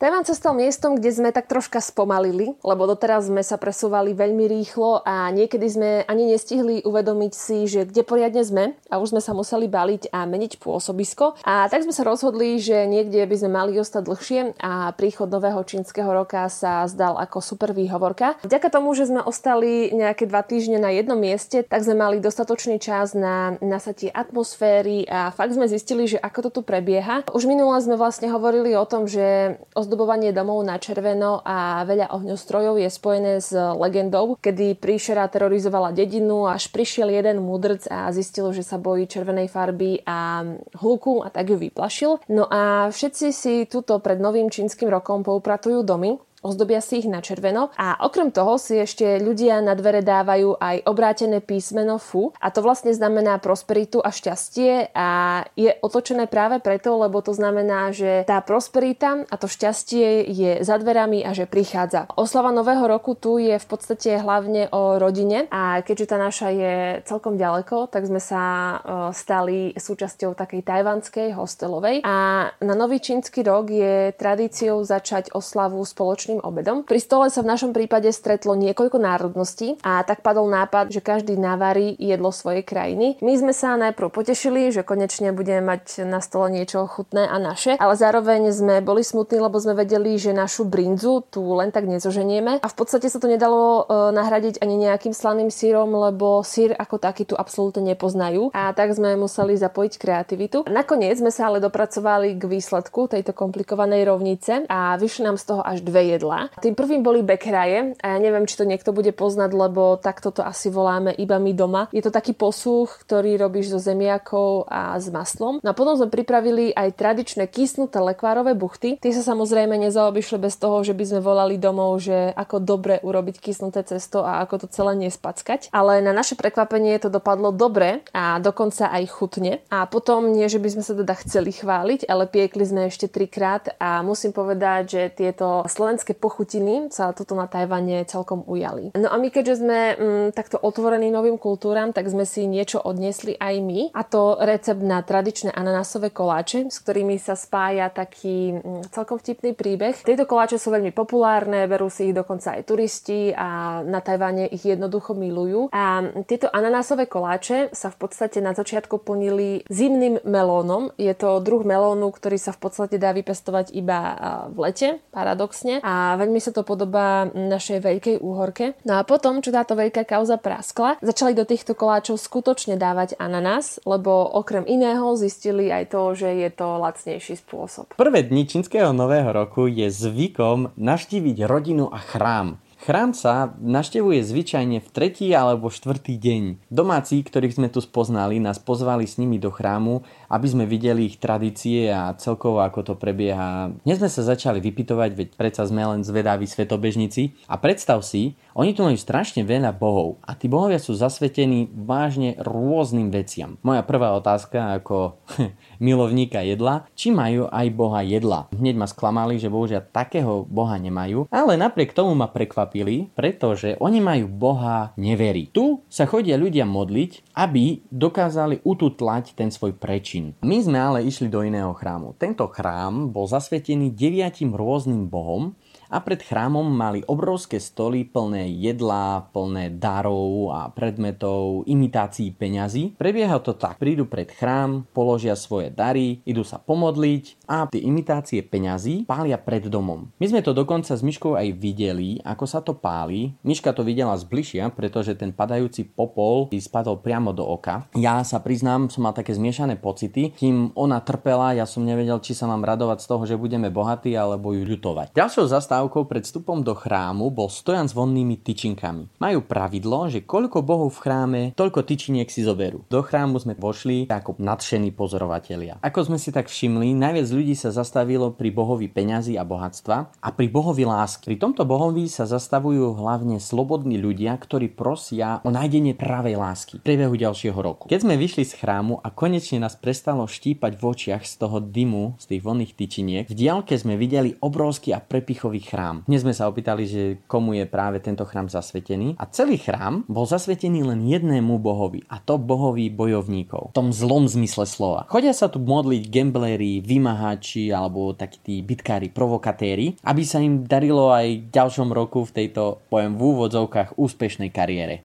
Tajvan sa stal miestom, kde sme tak troška spomalili, lebo doteraz sme sa presúvali veľmi rýchlo a niekedy sme ani nestihli uvedomiť si, že kde poriadne sme a už sme sa museli baliť a meniť pôsobisko. A tak sme sa rozhodli, že niekde by sme mali ostať dlhšie a príchod nového čínskeho roka sa zdal ako super výhovorka. Vďaka tomu, že sme ostali nejaké dva týždne na jednom mieste, tak sme mali dostatočný čas na nasatie atmosféry a fakt sme zistili, že ako to tu prebieha. Už minule sme vlastne hovorili o tom, že ozdobovanie domov na červeno a veľa ohňostrojov je spojené s legendou, kedy príšera terorizovala dedinu, až prišiel jeden mudrc a zistil, že sa bojí červenej farby a hluku a tak ju vyplašil. No a všetci si túto pred novým čínskym rokom poupratujú domy ozdobia si ich na červeno. A okrem toho si ešte ľudia na dvere dávajú aj obrátené písmeno FU a to vlastne znamená prosperitu a šťastie. A je otočené práve preto, lebo to znamená, že tá prosperita a to šťastie je za dverami a že prichádza. Oslava nového roku tu je v podstate hlavne o rodine. A keďže tá naša je celkom ďaleko, tak sme sa stali súčasťou takej tajvanskej hostelovej. A na nový čínsky rok je tradíciou začať oslavu spoločne spoločným obedom. Pri stole sa v našom prípade stretlo niekoľko národností a tak padol nápad, že každý navarí jedlo svojej krajiny. My sme sa najprv potešili, že konečne budeme mať na stole niečo chutné a naše, ale zároveň sme boli smutní, lebo sme vedeli, že našu brinzu tu len tak nezoženieme a v podstate sa to nedalo e, nahradiť ani nejakým slaným sírom, lebo sír ako taký tu absolútne nepoznajú a tak sme museli zapojiť kreativitu. Nakoniec sme sa ale dopracovali k výsledku tejto komplikovanej rovnice a vyšli nám z toho až dve jedlá jedla. Tým prvým boli bekraje a ja neviem, či to niekto bude poznať, lebo takto to asi voláme iba my doma. Je to taký posuch, ktorý robíš so zemiakou a s maslom. No a potom sme pripravili aj tradičné kysnuté lekvárové buchty. Tie sa samozrejme nezaobišli bez toho, že by sme volali domov, že ako dobre urobiť kysnuté cesto a ako to celé nespackať. Ale na naše prekvapenie to dopadlo dobre a dokonca aj chutne. A potom nie, že by sme sa teda chceli chváliť, ale piekli sme ešte trikrát a musím povedať, že tieto slovenské slovenské pochutiny sa toto na Tajvane celkom ujali. No a my keďže sme mm, takto otvorení novým kultúram, tak sme si niečo odniesli aj my a to recept na tradičné ananásové koláče, s ktorými sa spája taký mm, celkom vtipný príbeh. Tieto koláče sú veľmi populárne, berú si ich dokonca aj turisti a na Tajvane ich jednoducho milujú. A tieto ananásové koláče sa v podstate na začiatku plnili zimným melónom. Je to druh melónu, ktorý sa v podstate dá vypestovať iba v lete, paradoxne. A a veľmi sa to podobá našej veľkej úhorke. No a potom, čo táto veľká kauza praskla, začali do týchto koláčov skutočne dávať ananás, lebo okrem iného zistili aj to, že je to lacnejší spôsob. Prvé dni čínskeho nového roku je zvykom naštíviť rodinu a chrám. Chrám sa naštevuje zvyčajne v tretí alebo štvrtý deň. Domáci, ktorých sme tu spoznali, nás pozvali s nimi do chrámu, aby sme videli ich tradície a celkovo ako to prebieha. Dnes sme sa začali vypitovať, veď predsa sme len zvedaví svetobežníci. A predstav si, oni tu majú strašne veľa bohov a tí bohovia sú zasvetení vážne rôznym veciam. Moja prvá otázka ako milovníka jedla, či majú aj boha jedla. Hneď ma sklamali, že bohužiaľ takého boha nemajú, ale napriek tomu ma prekvapili, pretože oni majú boha neverí. Tu sa chodia ľudia modliť, aby dokázali ututlať ten svoj prečin. My sme ale išli do iného chrámu. Tento chrám bol zasvetený deviatim rôznym bohom, a pred chrámom mali obrovské stoly plné jedla, plné darov a predmetov, imitácií peňazí. Prebieha to tak. Prídu pred chrám, položia svoje dary, idú sa pomodliť a tie imitácie peňazí pália pred domom. My sme to dokonca s Myškou aj videli, ako sa to páli. Myška to videla zbližšia, pretože ten padajúci popol spadol priamo do oka. Ja sa priznám, som mal také zmiešané pocity. Kým ona trpela, ja som nevedel, či sa mám radovať z toho, že budeme bohatí, alebo ju ľutovať. Ďalšou zastávkou zastávkou pred vstupom do chrámu bol stojan s vonnými tyčinkami. Majú pravidlo, že koľko bohov v chráme, toľko tyčiniek si zoberú. Do chrámu sme vošli ako nadšení pozorovatelia. Ako sme si tak všimli, najviac ľudí sa zastavilo pri bohovi peňazí a bohatstva a pri bohovi lásky. Pri tomto bohovi sa zastavujú hlavne slobodní ľudia, ktorí prosia o nájdenie pravej lásky v priebehu ďalšieho roku. Keď sme vyšli z chrámu a konečne nás prestalo štípať v očiach z toho dymu, z tých vonných tyčiniek, v diálke sme videli obrovský a prepichový chrám. Dnes sme sa opýtali, že komu je práve tento chrám zasvetený a celý chrám bol zasvetený len jednému bohovi a to bohovi bojovníkov. V tom zlom zmysle slova. Chodia sa tu modliť gambleri, vymahači alebo takí tí bitkári, provokatéri, aby sa im darilo aj v ďalšom roku v tejto, poviem v úvodzovkách, úspešnej kariére.